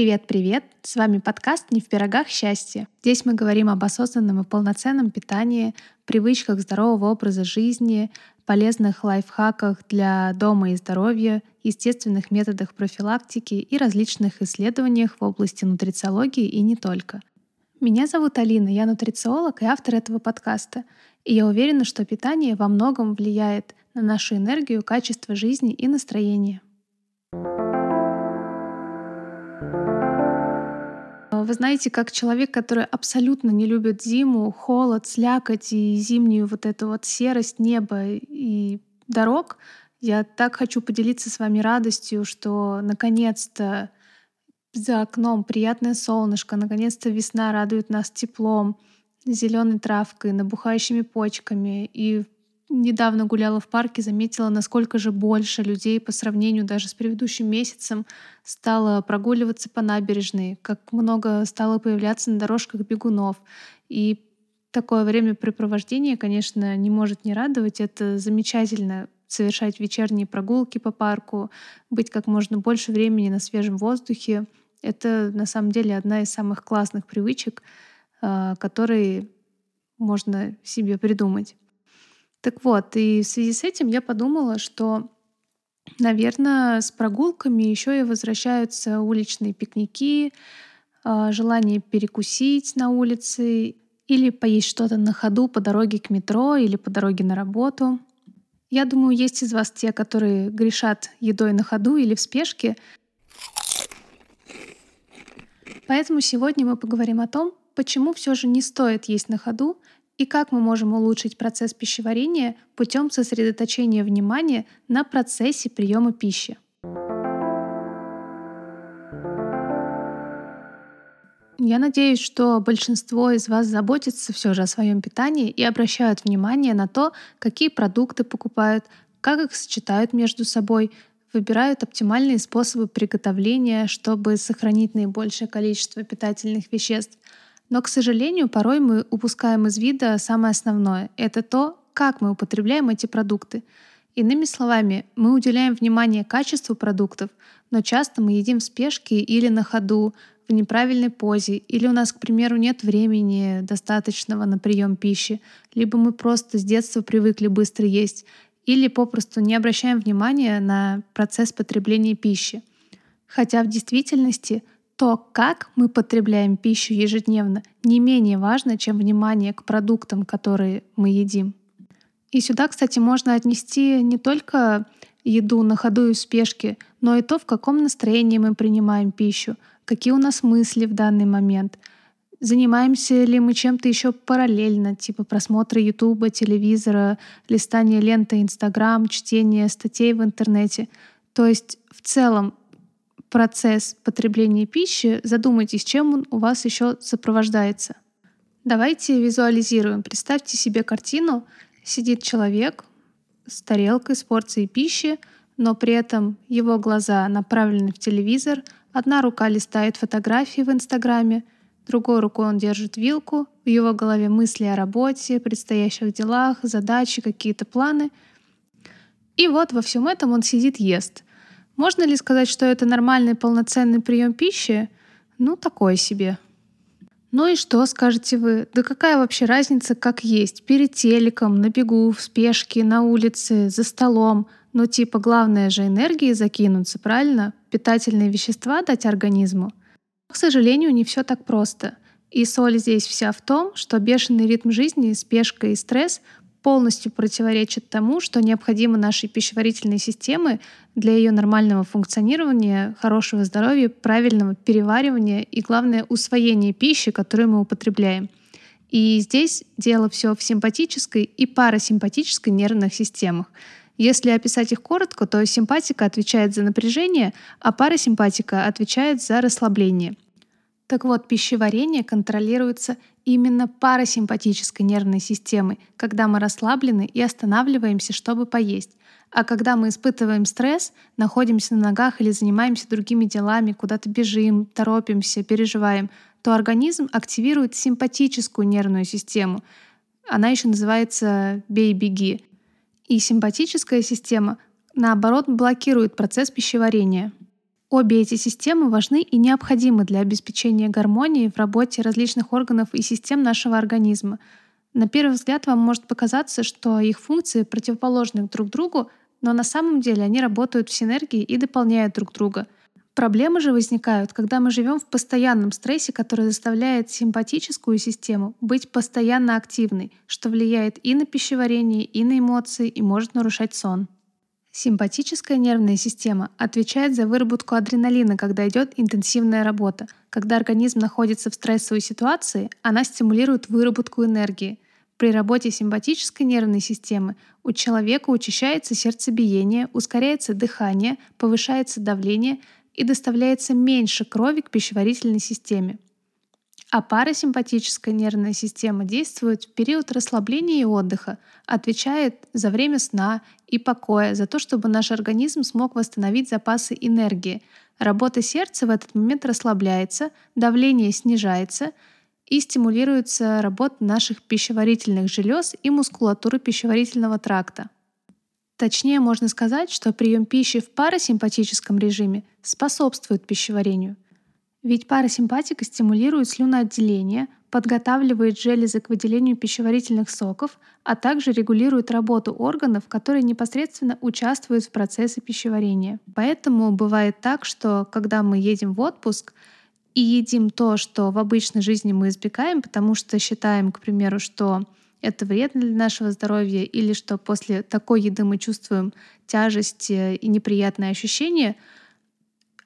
Привет-привет! С вами подкаст «Не в пирогах счастье». Здесь мы говорим об осознанном и полноценном питании, привычках здорового образа жизни, полезных лайфхаках для дома и здоровья, естественных методах профилактики и различных исследованиях в области нутрициологии и не только. Меня зовут Алина, я нутрициолог и автор этого подкаста. И я уверена, что питание во многом влияет на нашу энергию, качество жизни и настроение. Вы знаете, как человек, который абсолютно не любит зиму, холод, слякоть и зимнюю вот эту вот серость неба и дорог, я так хочу поделиться с вами радостью, что наконец-то за окном приятное солнышко, наконец-то весна радует нас теплом, зеленой травкой, набухающими почками. И недавно гуляла в парке, заметила, насколько же больше людей по сравнению даже с предыдущим месяцем стало прогуливаться по набережной, как много стало появляться на дорожках бегунов. И такое времяпрепровождение, конечно, не может не радовать. Это замечательно совершать вечерние прогулки по парку, быть как можно больше времени на свежем воздухе. Это на самом деле одна из самых классных привычек, а, которые можно себе придумать. Так вот, и в связи с этим я подумала, что, наверное, с прогулками еще и возвращаются уличные пикники, а, желание перекусить на улице или поесть что-то на ходу по дороге к метро или по дороге на работу. Я думаю, есть из вас те, которые грешат едой на ходу или в спешке. Поэтому сегодня мы поговорим о том, почему все же не стоит есть на ходу и как мы можем улучшить процесс пищеварения путем сосредоточения внимания на процессе приема пищи. Я надеюсь, что большинство из вас заботится все же о своем питании и обращают внимание на то, какие продукты покупают, как их сочетают между собой, выбирают оптимальные способы приготовления, чтобы сохранить наибольшее количество питательных веществ — но, к сожалению, порой мы упускаем из вида самое основное. Это то, как мы употребляем эти продукты. Иными словами, мы уделяем внимание качеству продуктов, но часто мы едим в спешке или на ходу, в неправильной позе, или у нас, к примеру, нет времени достаточного на прием пищи, либо мы просто с детства привыкли быстро есть, или попросту не обращаем внимания на процесс потребления пищи. Хотя в действительности то, как мы потребляем пищу ежедневно, не менее важно, чем внимание к продуктам, которые мы едим. И сюда, кстати, можно отнести не только еду на ходу и в спешке, но и то, в каком настроении мы принимаем пищу, какие у нас мысли в данный момент, занимаемся ли мы чем-то еще параллельно, типа просмотра Ютуба, телевизора, листания ленты Инстаграм, чтения статей в интернете. То есть в целом процесс потребления пищи, задумайтесь, чем он у вас еще сопровождается. Давайте визуализируем. Представьте себе картину. Сидит человек с тарелкой, с порцией пищи, но при этом его глаза направлены в телевизор, одна рука листает фотографии в Инстаграме, другой рукой он держит вилку, в его голове мысли о работе, предстоящих делах, задачи, какие-то планы. И вот во всем этом он сидит ест — можно ли сказать, что это нормальный полноценный прием пищи? Ну, такое себе. Ну и что, скажете вы? Да какая вообще разница, как есть? Перед телеком, на бегу, в спешке, на улице, за столом. Ну типа главное же энергии закинуться, правильно? Питательные вещества дать организму. К сожалению, не все так просто. И соль здесь вся в том, что бешеный ритм жизни, спешка и стресс полностью противоречит тому, что необходимо нашей пищеварительной системе для ее нормального функционирования, хорошего здоровья, правильного переваривания и, главное, усвоения пищи, которую мы употребляем. И здесь дело все в симпатической и парасимпатической нервных системах. Если описать их коротко, то симпатика отвечает за напряжение, а парасимпатика отвечает за расслабление. Так вот, пищеварение контролируется именно парасимпатической нервной системой, когда мы расслаблены и останавливаемся, чтобы поесть. А когда мы испытываем стресс, находимся на ногах или занимаемся другими делами, куда-то бежим, торопимся, переживаем, то организм активирует симпатическую нервную систему. Она еще называется «бей-беги». И симпатическая система, наоборот, блокирует процесс пищеварения. Обе эти системы важны и необходимы для обеспечения гармонии в работе различных органов и систем нашего организма. На первый взгляд вам может показаться, что их функции противоположны друг другу, но на самом деле они работают в синергии и дополняют друг друга. Проблемы же возникают, когда мы живем в постоянном стрессе, который заставляет симпатическую систему быть постоянно активной, что влияет и на пищеварение, и на эмоции, и может нарушать сон. Симпатическая нервная система отвечает за выработку адреналина, когда идет интенсивная работа. Когда организм находится в стрессовой ситуации, она стимулирует выработку энергии. При работе симпатической нервной системы у человека учащается сердцебиение, ускоряется дыхание, повышается давление и доставляется меньше крови к пищеварительной системе. А парасимпатическая нервная система действует в период расслабления и отдыха, отвечает за время сна и покоя, за то, чтобы наш организм смог восстановить запасы энергии. Работа сердца в этот момент расслабляется, давление снижается и стимулируется работа наших пищеварительных желез и мускулатуры пищеварительного тракта. Точнее, можно сказать, что прием пищи в парасимпатическом режиме способствует пищеварению – ведь парасимпатика стимулирует слюноотделение, подготавливает железы к выделению пищеварительных соков, а также регулирует работу органов, которые непосредственно участвуют в процессе пищеварения. Поэтому бывает так, что когда мы едем в отпуск и едим то, что в обычной жизни мы избегаем, потому что считаем, к примеру, что это вредно для нашего здоровья, или что после такой еды мы чувствуем тяжесть э, и неприятные ощущения —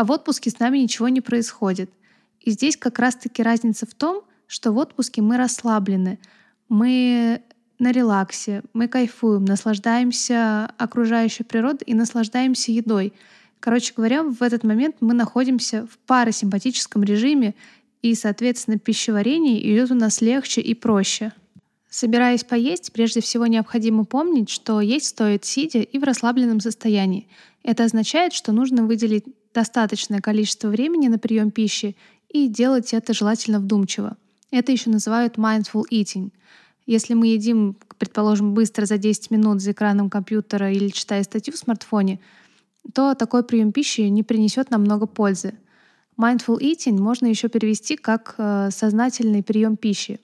а в отпуске с нами ничего не происходит. И здесь как раз-таки разница в том, что в отпуске мы расслаблены, мы на релаксе, мы кайфуем, наслаждаемся окружающей природой и наслаждаемся едой. Короче говоря, в этот момент мы находимся в парасимпатическом режиме, и, соответственно, пищеварение идет у нас легче и проще. Собираясь поесть, прежде всего необходимо помнить, что есть стоит сидя и в расслабленном состоянии. Это означает, что нужно выделить достаточное количество времени на прием пищи и делать это желательно вдумчиво. Это еще называют mindful eating. Если мы едим, предположим, быстро за 10 минут за экраном компьютера или читая статью в смартфоне, то такой прием пищи не принесет нам много пользы. Mindful eating можно еще перевести как э, сознательный прием пищи.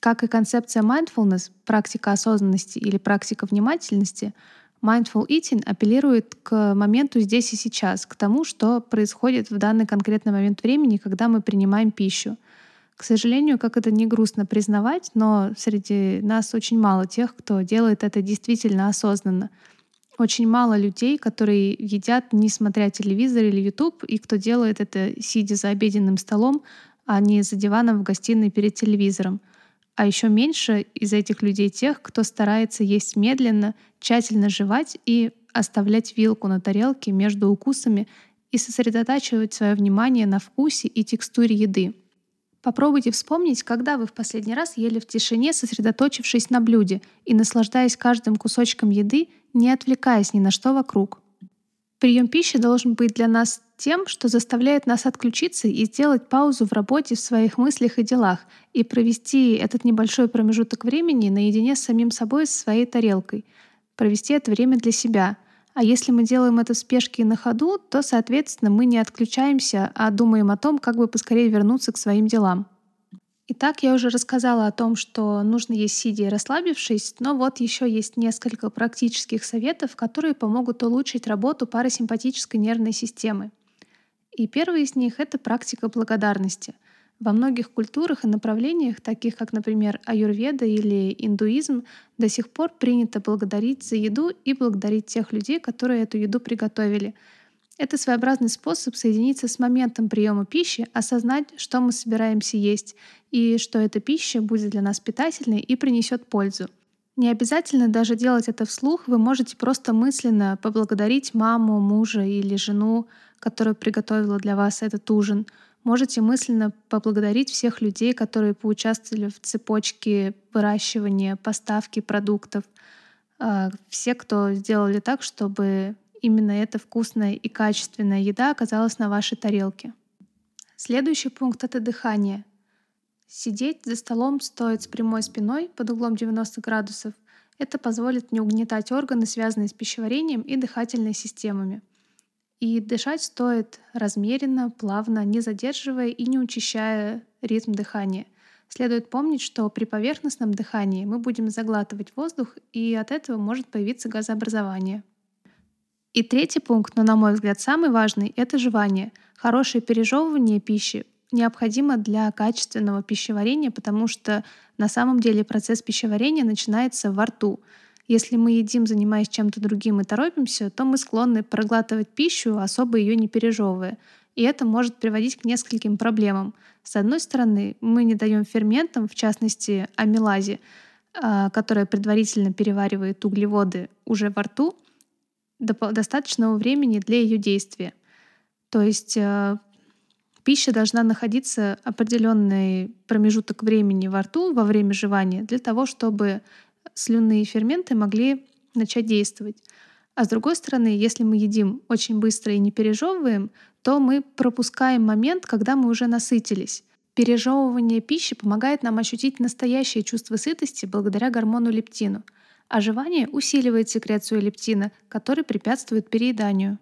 Как и концепция mindfulness, практика осознанности или практика внимательности — Mindful eating апеллирует к моменту здесь и сейчас, к тому, что происходит в данный конкретный момент времени, когда мы принимаем пищу. К сожалению, как это не грустно признавать, но среди нас очень мало тех, кто делает это действительно осознанно. Очень мало людей, которые едят, не смотря телевизор или YouTube, и кто делает это, сидя за обеденным столом, а не за диваном в гостиной перед телевизором — а еще меньше из этих людей тех, кто старается есть медленно, тщательно жевать и оставлять вилку на тарелке между укусами и сосредотачивать свое внимание на вкусе и текстуре еды. Попробуйте вспомнить, когда вы в последний раз ели в тишине, сосредоточившись на блюде и наслаждаясь каждым кусочком еды, не отвлекаясь ни на что вокруг. Прием пищи должен быть для нас тем, что заставляет нас отключиться и сделать паузу в работе, в своих мыслях и делах, и провести этот небольшой промежуток времени наедине с самим собой, с своей тарелкой. Провести это время для себя. А если мы делаем это в спешке и на ходу, то, соответственно, мы не отключаемся, а думаем о том, как бы поскорее вернуться к своим делам. Итак, я уже рассказала о том, что нужно есть сидя и расслабившись, но вот еще есть несколько практических советов, которые помогут улучшить работу парасимпатической нервной системы. И первый из них — это практика благодарности. Во многих культурах и направлениях, таких как, например, аюрведа или индуизм, до сих пор принято благодарить за еду и благодарить тех людей, которые эту еду приготовили — это своеобразный способ соединиться с моментом приема пищи, осознать, что мы собираемся есть, и что эта пища будет для нас питательной и принесет пользу. Не обязательно даже делать это вслух, вы можете просто мысленно поблагодарить маму, мужа или жену, которая приготовила для вас этот ужин. Можете мысленно поблагодарить всех людей, которые поучаствовали в цепочке выращивания, поставки продуктов. А, все, кто сделали так, чтобы именно эта вкусная и качественная еда оказалась на вашей тарелке. Следующий пункт — это дыхание. Сидеть за столом стоит с прямой спиной под углом 90 градусов. Это позволит не угнетать органы, связанные с пищеварением и дыхательной системами. И дышать стоит размеренно, плавно, не задерживая и не учащая ритм дыхания. Следует помнить, что при поверхностном дыхании мы будем заглатывать воздух, и от этого может появиться газообразование. И третий пункт, но на мой взгляд самый важный, это жевание. Хорошее пережевывание пищи необходимо для качественного пищеварения, потому что на самом деле процесс пищеварения начинается во рту. Если мы едим, занимаясь чем-то другим и торопимся, то мы склонны проглатывать пищу, особо ее не пережевывая. И это может приводить к нескольким проблемам. С одной стороны, мы не даем ферментам, в частности амилазе, а, которая предварительно переваривает углеводы уже во рту, достаточного времени для ее действия. То есть э, пища должна находиться определенный промежуток времени во рту во время жевания для того, чтобы слюнные ферменты могли начать действовать. А с другой стороны, если мы едим очень быстро и не пережевываем, то мы пропускаем момент, когда мы уже насытились. Пережевывание пищи помогает нам ощутить настоящее чувство сытости благодаря гормону лептину, а жевание усиливает секрецию лептина, который препятствует перееданию.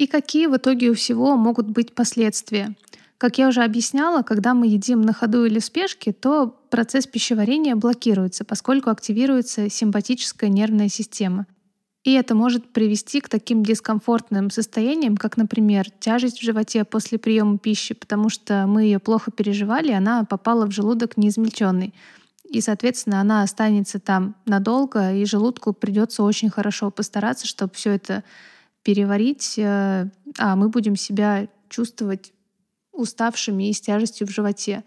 И какие в итоге у всего могут быть последствия? Как я уже объясняла, когда мы едим на ходу или в спешке, то процесс пищеварения блокируется, поскольку активируется симпатическая нервная система. И это может привести к таким дискомфортным состояниям, как, например, тяжесть в животе после приема пищи, потому что мы ее плохо переживали, она попала в желудок неизмельченный. И, соответственно, она останется там надолго, и желудку придется очень хорошо постараться, чтобы все это переварить, э, а мы будем себя чувствовать уставшими и с тяжестью в животе.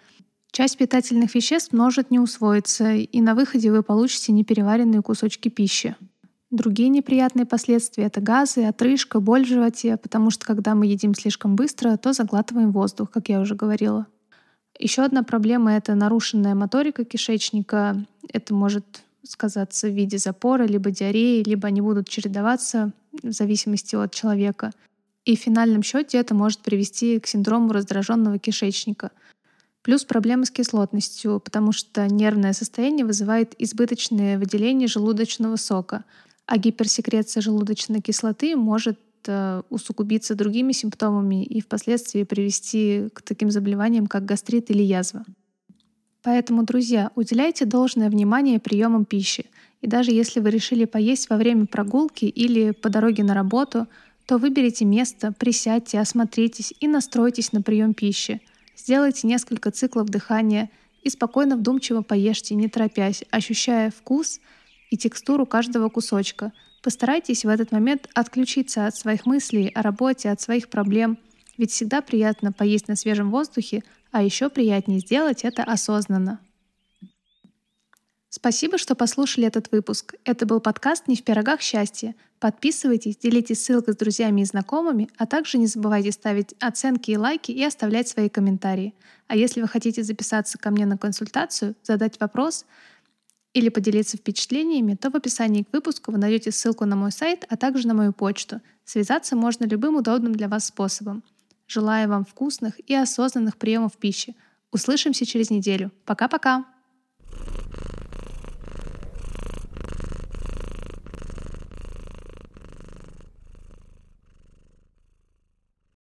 Часть питательных веществ может не усвоиться, и на выходе вы получите непереваренные кусочки пищи. Другие неприятные последствия — это газы, отрыжка, боль в животе, потому что когда мы едим слишком быстро, то заглатываем воздух, как я уже говорила. Еще одна проблема — это нарушенная моторика кишечника. Это может сказаться в виде запора, либо диареи, либо они будут чередоваться в зависимости от человека. И в финальном счете это может привести к синдрому раздраженного кишечника. Плюс проблемы с кислотностью, потому что нервное состояние вызывает избыточное выделение желудочного сока, а гиперсекреция желудочной кислоты может э, усугубиться другими симптомами и впоследствии привести к таким заболеваниям, как гастрит или язва. Поэтому, друзья, уделяйте должное внимание приемам пищи. И даже если вы решили поесть во время прогулки или по дороге на работу, то выберите место, присядьте, осмотритесь и настройтесь на прием пищи. Сделайте несколько циклов дыхания и спокойно вдумчиво поешьте, не торопясь, ощущая вкус и текстуру каждого кусочка. Постарайтесь в этот момент отключиться от своих мыслей о работе, от своих проблем, ведь всегда приятно поесть на свежем воздухе, а еще приятнее сделать это осознанно. Спасибо, что послушали этот выпуск. Это был подкаст «Не в пирогах счастья». Подписывайтесь, делитесь ссылкой с друзьями и знакомыми, а также не забывайте ставить оценки и лайки и оставлять свои комментарии. А если вы хотите записаться ко мне на консультацию, задать вопрос или поделиться впечатлениями, то в описании к выпуску вы найдете ссылку на мой сайт, а также на мою почту. Связаться можно любым удобным для вас способом. Желаю вам вкусных и осознанных приемов пищи. Услышимся через неделю. Пока-пока!